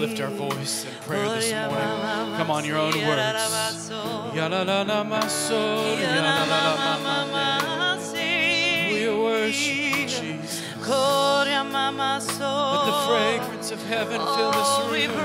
lift our voice in prayer this morning. Come on, your own words. We worship Jesus. Let the fragrance of heaven fill this Oh, we room.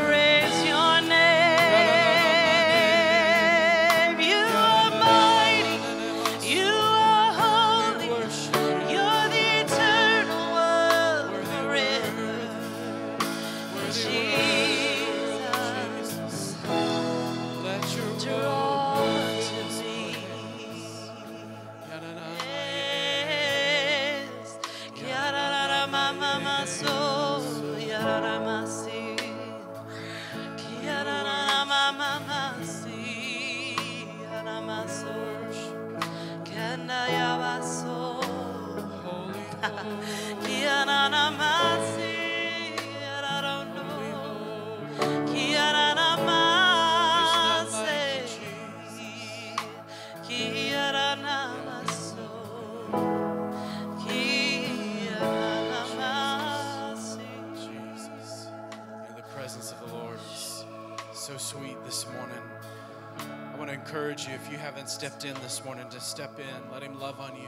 Haven't stepped in this morning, to step in. Let Him love on you.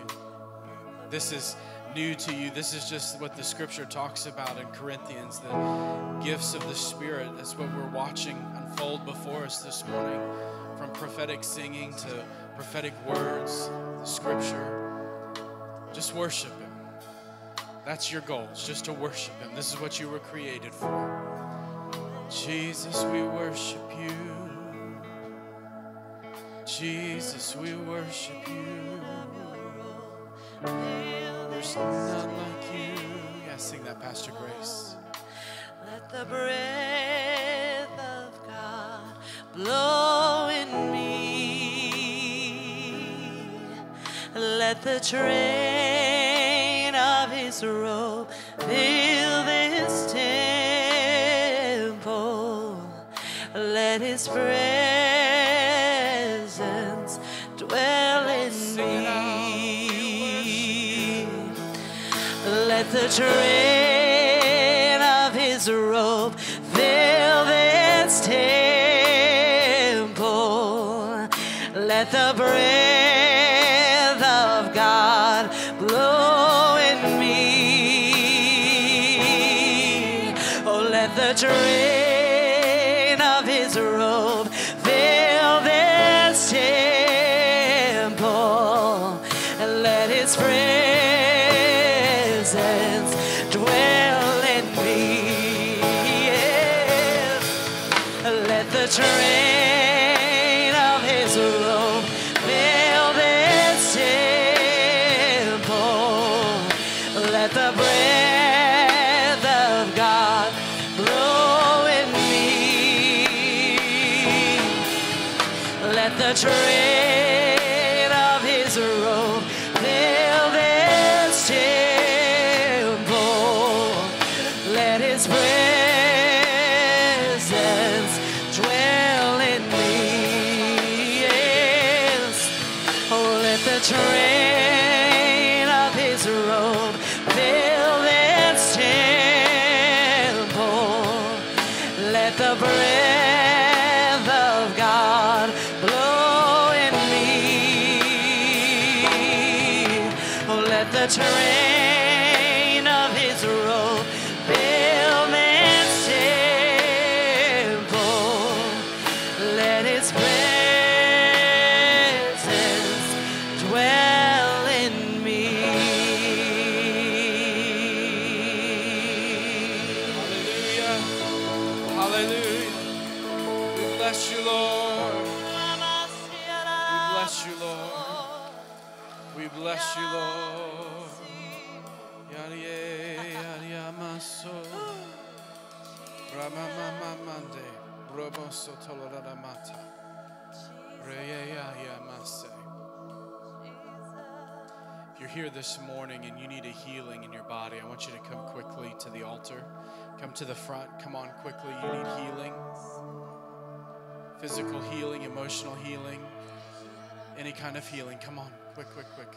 This is new to you. This is just what the scripture talks about in Corinthians the gifts of the Spirit. That's what we're watching unfold before us this morning. From prophetic singing to prophetic words, the scripture. Just worship Him. That's your goal, it's just to worship Him. This is what you were created for. Jesus, we worship you. Jesus, we worship you. There's none like you. Yeah, sing that, Pastor Grace. Let the breath of God blow in me. Let the train of his robe fill this temple. Let his presence Let the train of his robe fill this temple. Let the breath the train emotional healing, any kind of healing. Come on. Quick, quick, quick.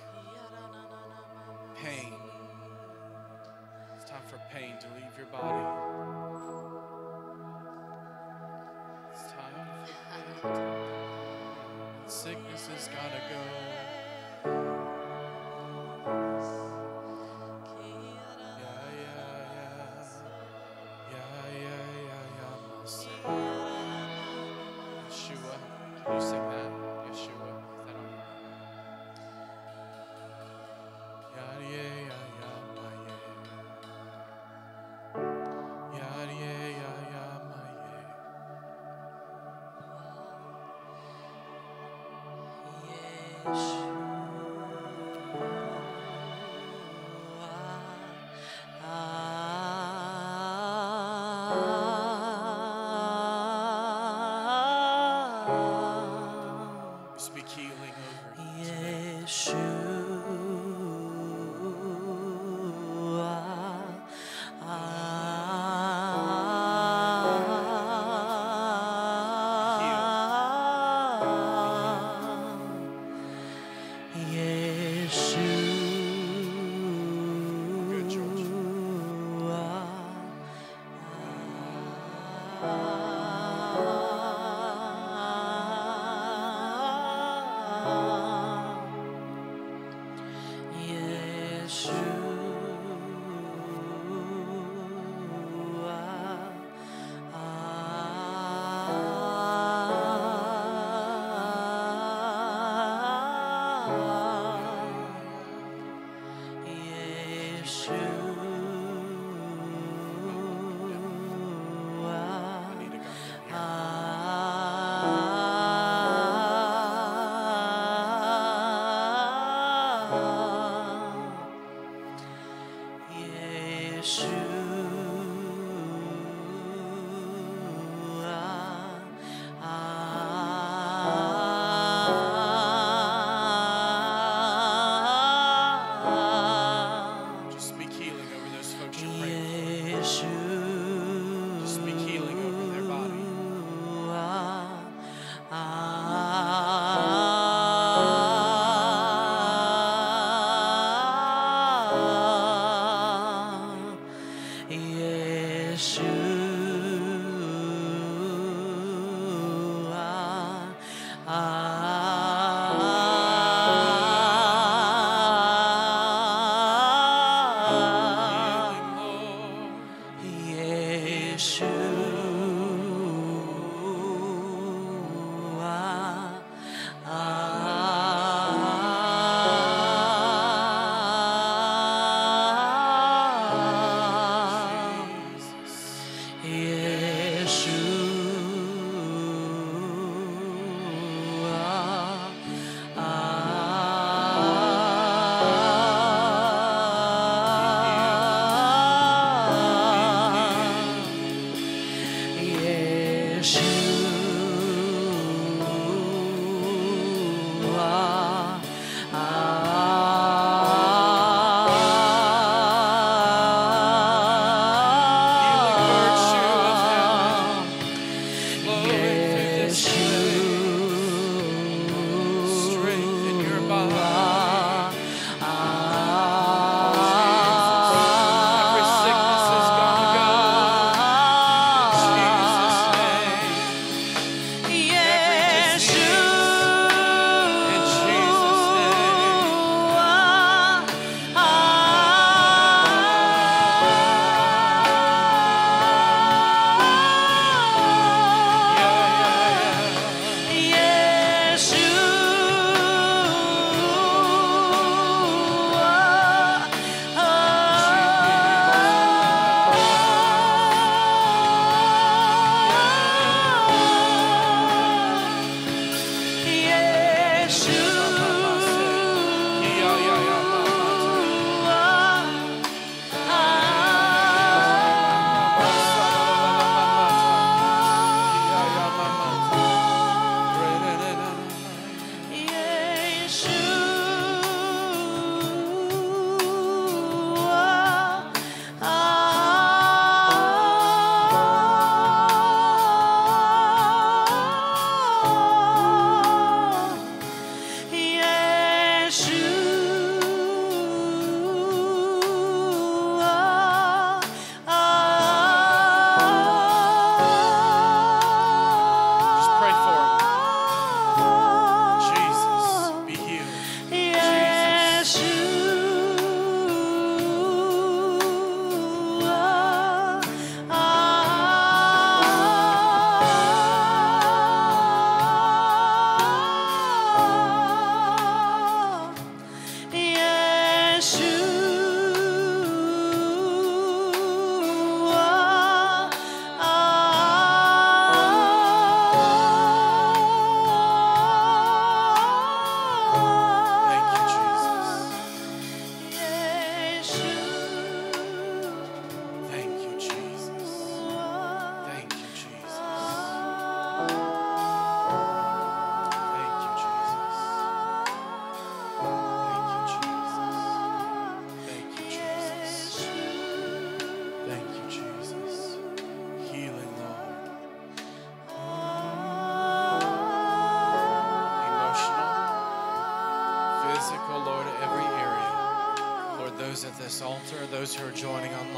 Are joining online.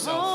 Yourself.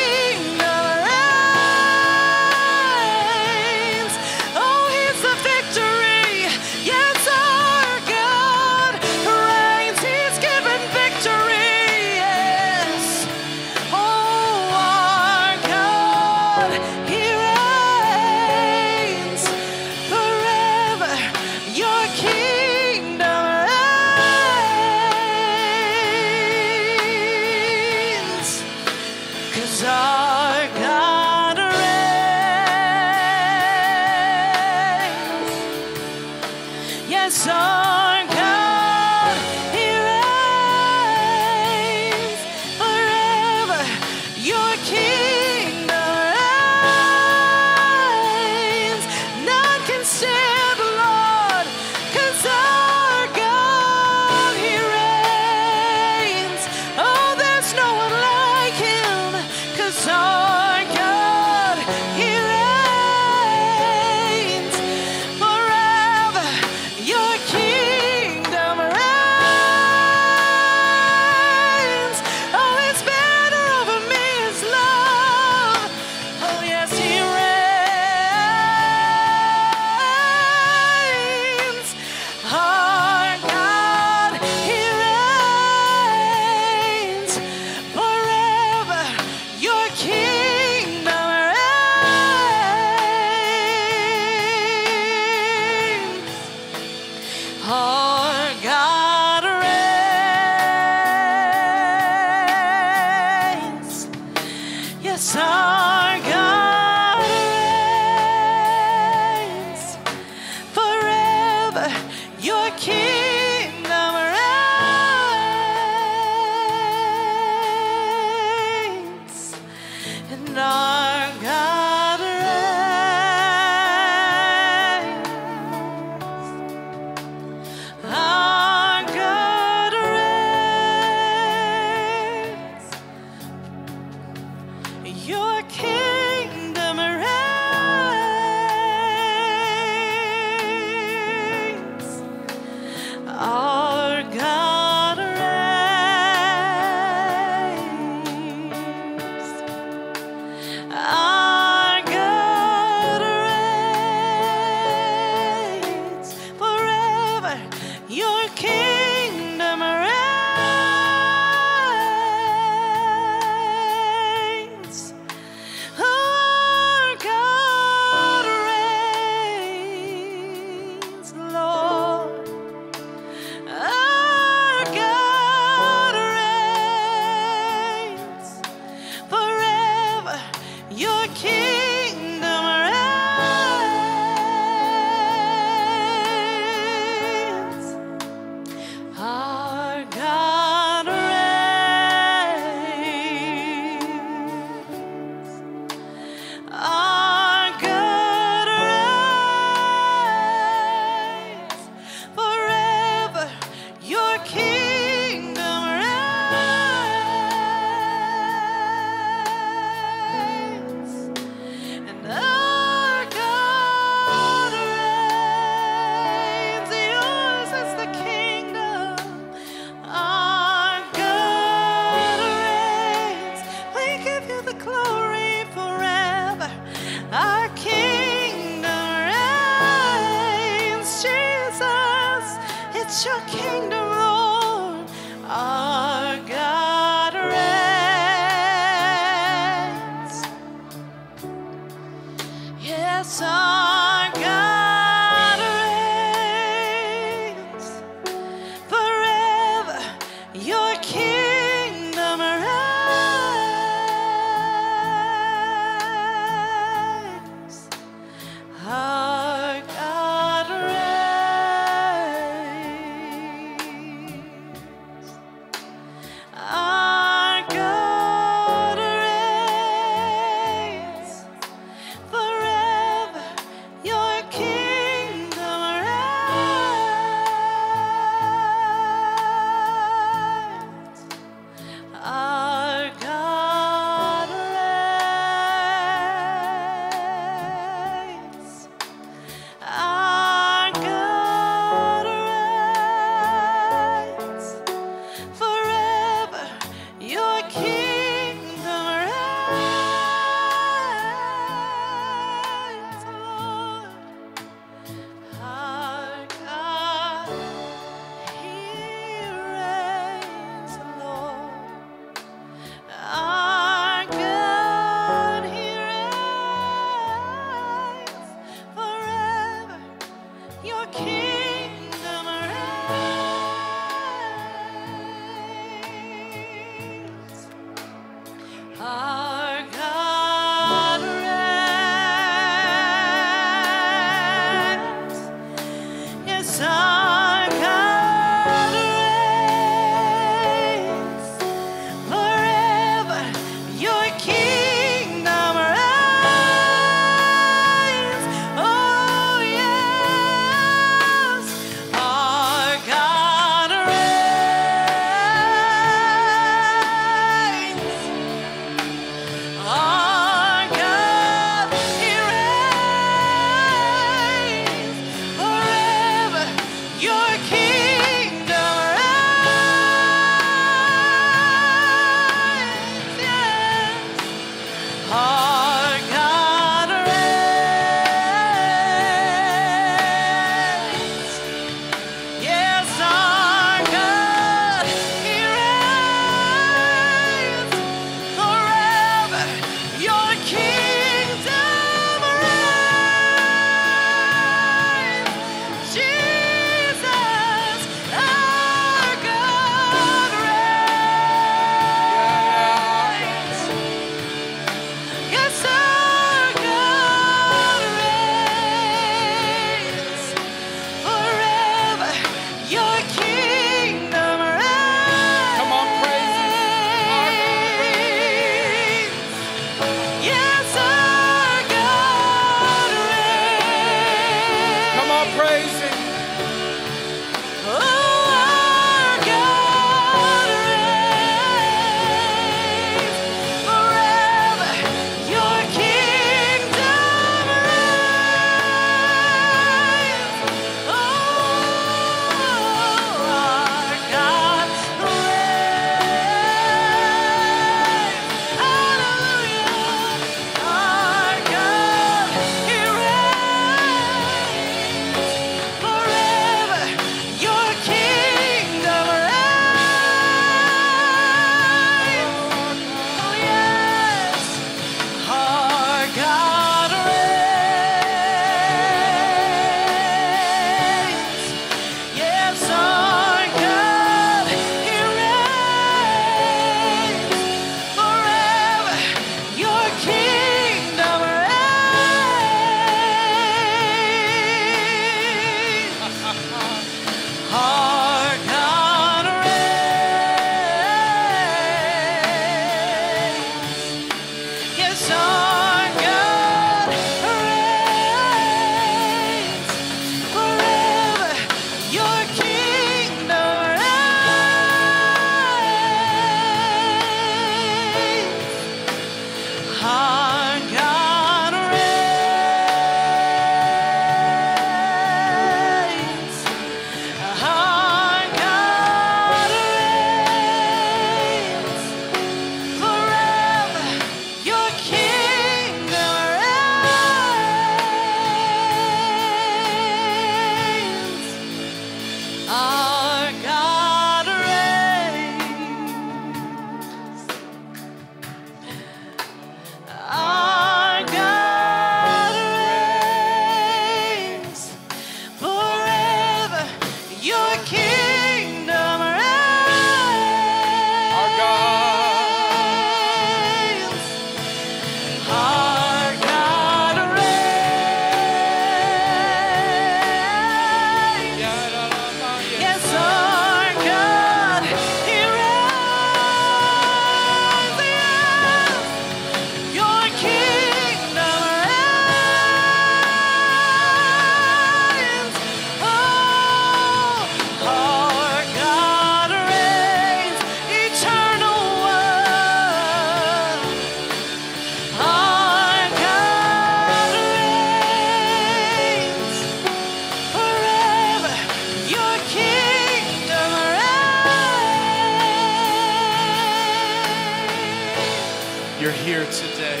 Today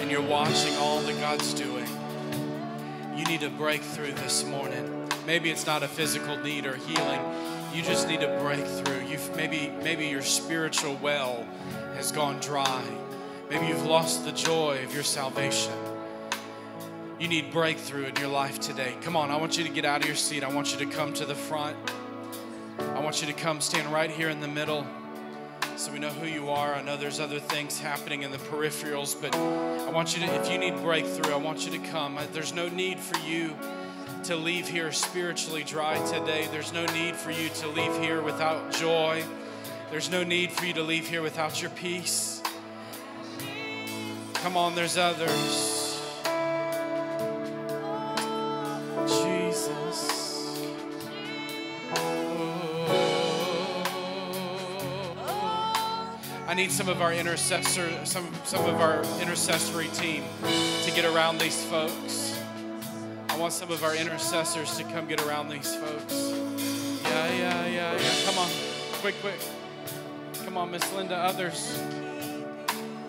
and you're watching all that God's doing. You need a breakthrough this morning. Maybe it's not a physical need or healing. You just need a breakthrough. You've maybe maybe your spiritual well has gone dry. Maybe you've lost the joy of your salvation. You need breakthrough in your life today. Come on, I want you to get out of your seat. I want you to come to the front. I want you to come stand right here in the middle so we know who you are. I know there's other things happening in the peripherals, but I want you to, if you need breakthrough, I want you to come. There's no need for you to leave here spiritually dry today. There's no need for you to leave here without joy. There's no need for you to leave here without your peace. Come on, there's others. Need some of our intercessor, some some of our intercessory team to get around these folks. I want some of our intercessors to come get around these folks. Yeah, yeah, yeah, yeah. Come on, quick, quick. Come on, Miss Linda. Others.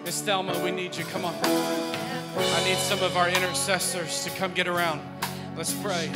Miss Thelma, we need you. Come on. I need some of our intercessors to come get around. Let's pray.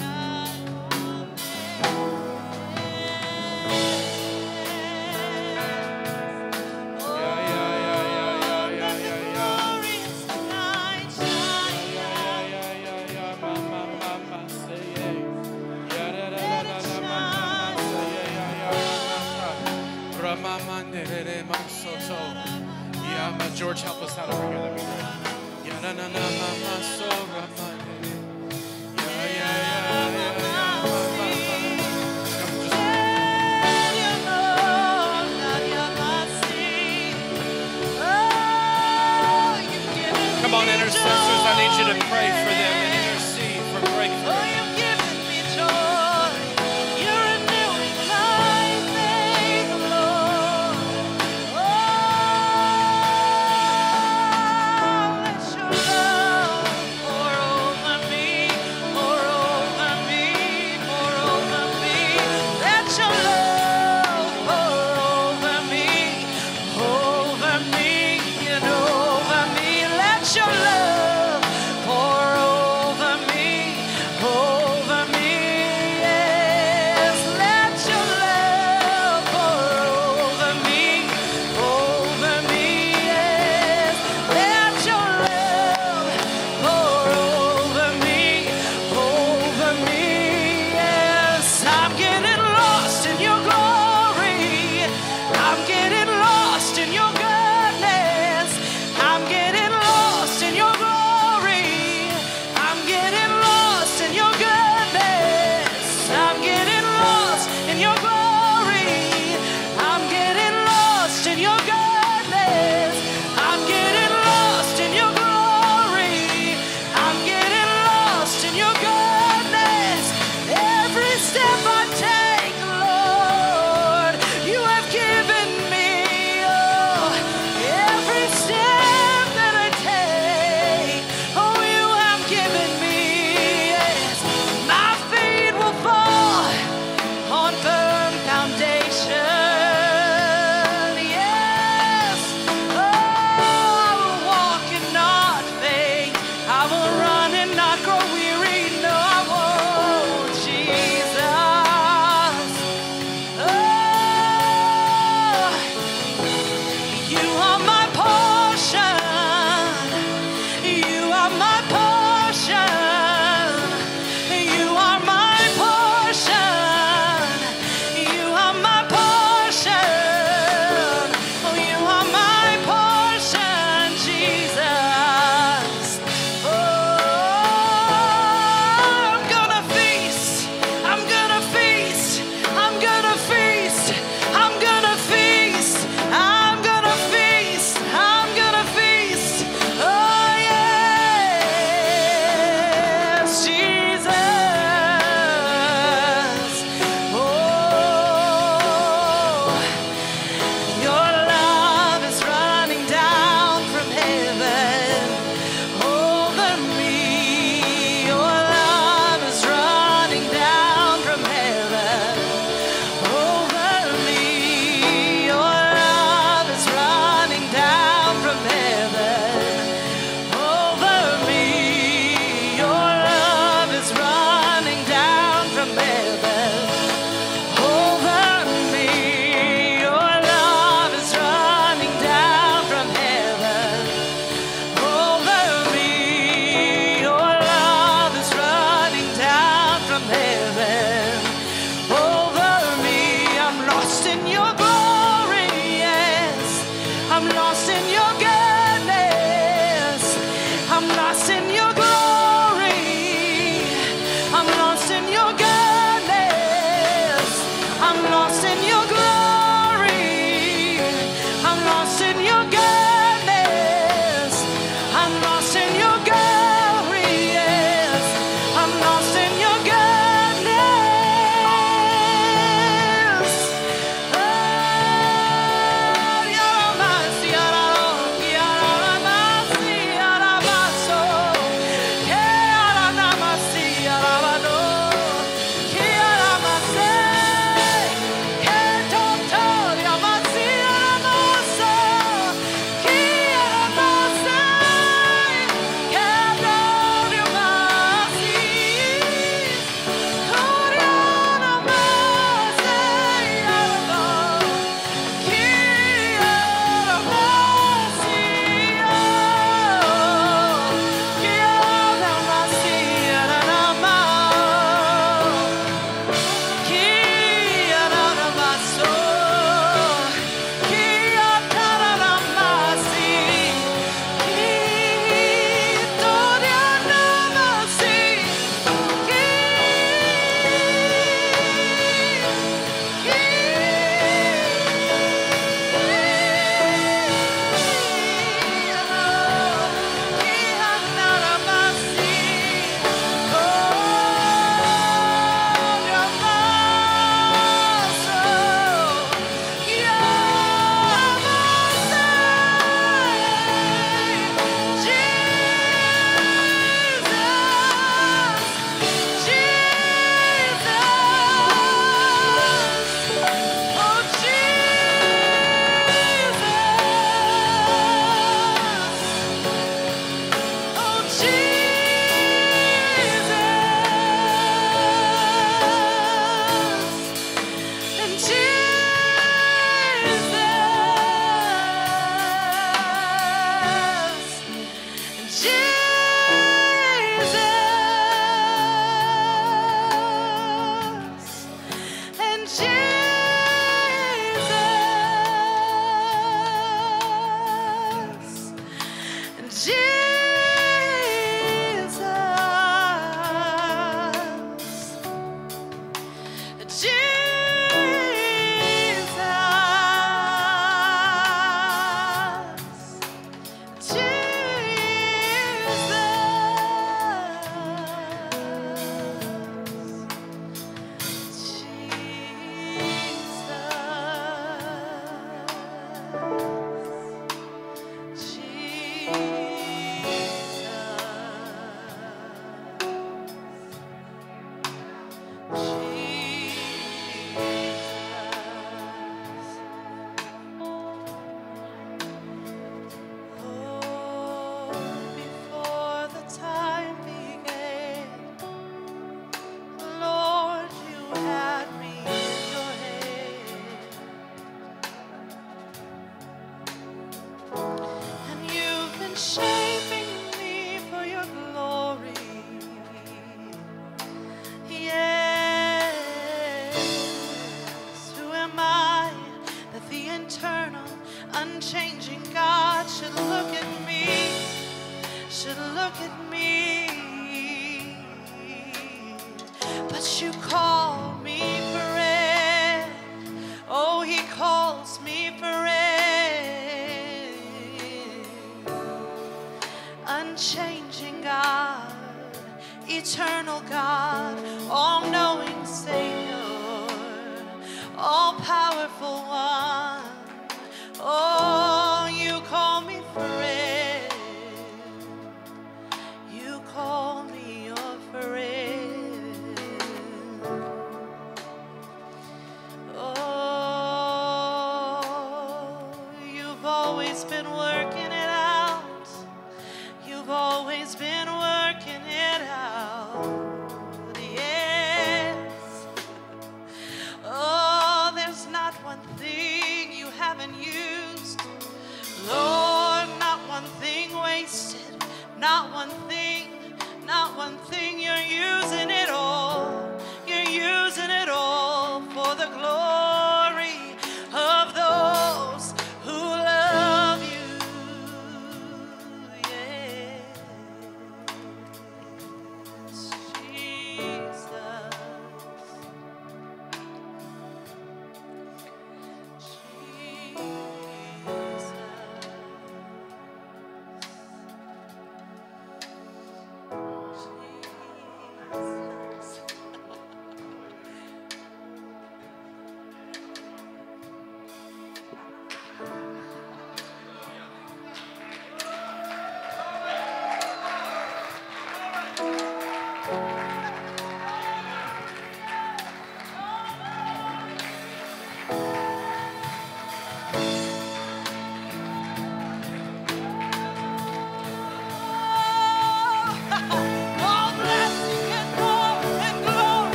Powerful one.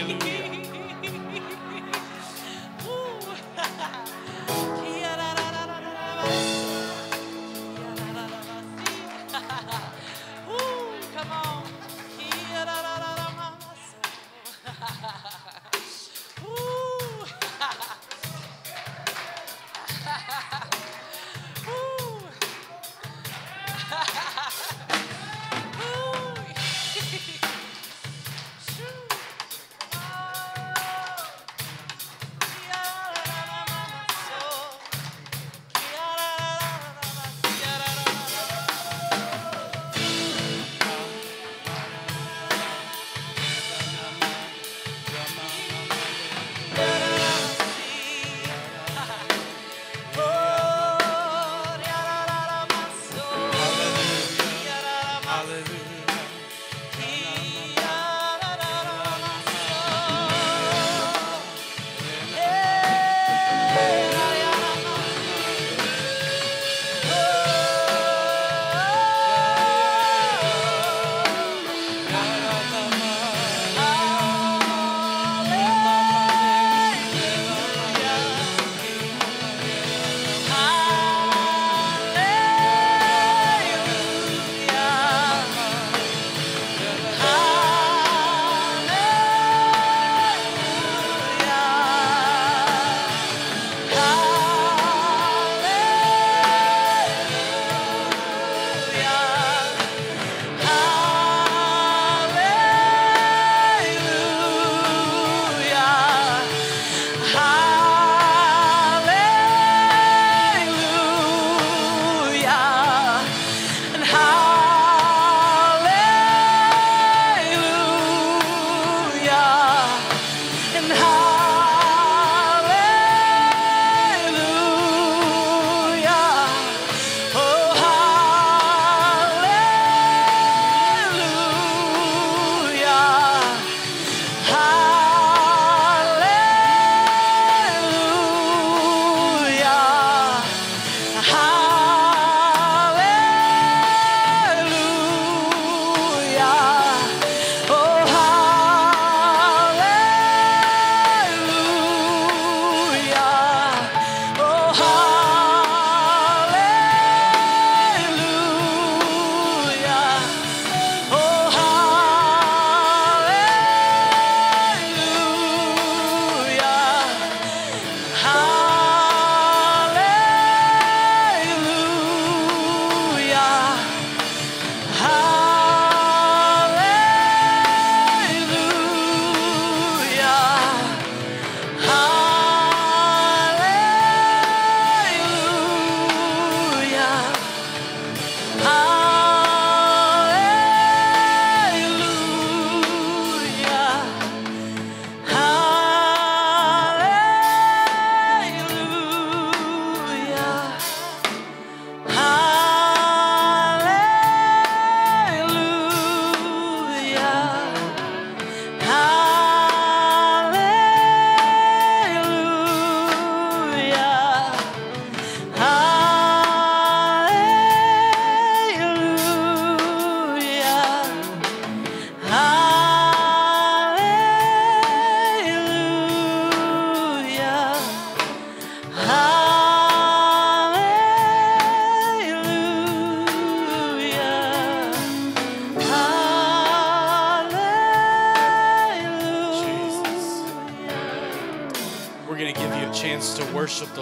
Hallelujah.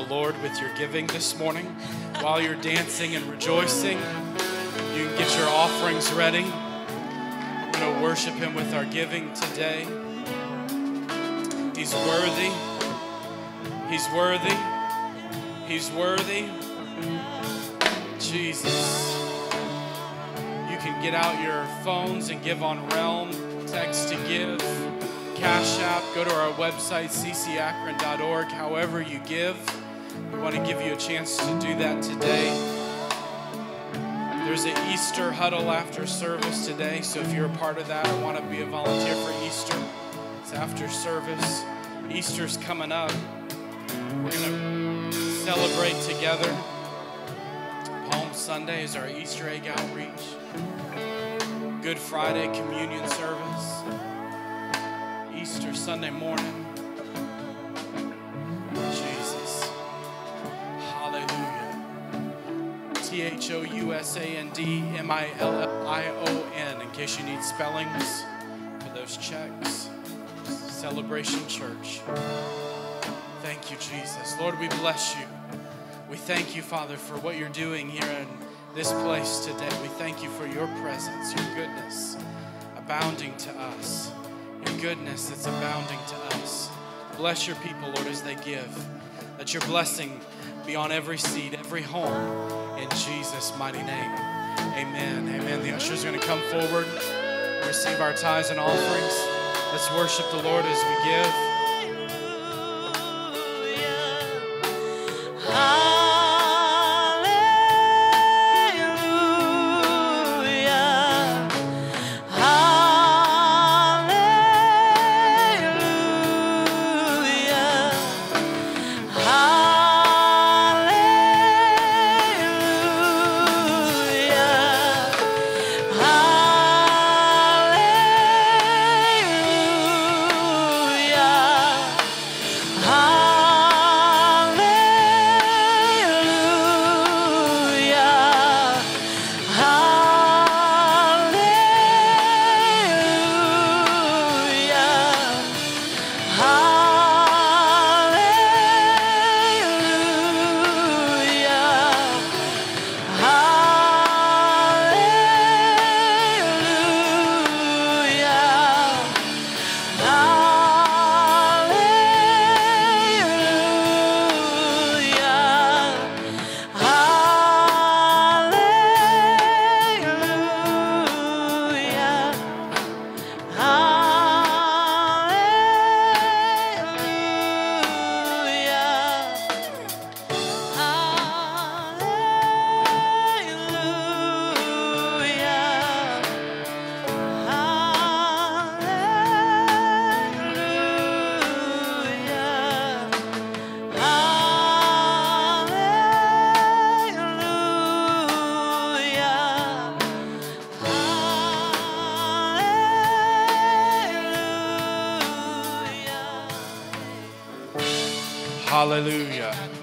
Lord with your giving this morning. While you're dancing and rejoicing, you can get your offerings ready. We're going to worship Him with our giving today. He's worthy. He's worthy. He's worthy. Jesus. You can get out your phones and give on Realm, text to give, Cash App, go to our website, ccakron.org. However, you give, we want to give you a chance to do that today. There's an Easter huddle after service today, so if you're a part of that or want to be a volunteer for Easter, it's after service. Easter's coming up. We're going to celebrate together. Palm Sunday is our Easter egg outreach. Good Friday communion service. Easter Sunday morning. H O U S A N D M I L I O N, in case you need spellings for those checks. Celebration Church. Thank you, Jesus. Lord, we bless you. We thank you, Father, for what you're doing here in this place today. We thank you for your presence, your goodness abounding to us, your goodness that's abounding to us. Bless your people, Lord, as they give. Let your blessing be on every seed, every home, in Jesus' mighty name. Amen. Amen. The ushers are going to come forward, receive our tithes and offerings. Let's worship the Lord as we give.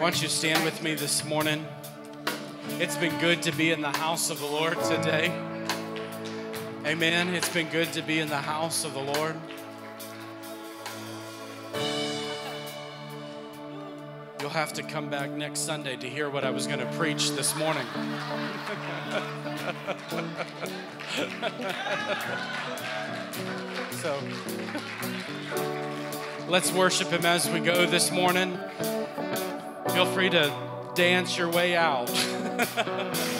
Don't you stand with me this morning? It's been good to be in the house of the Lord today. Amen. It's been good to be in the house of the Lord. You'll have to come back next Sunday to hear what I was going to preach this morning. so let's worship Him as we go this morning. Feel free to dance your way out.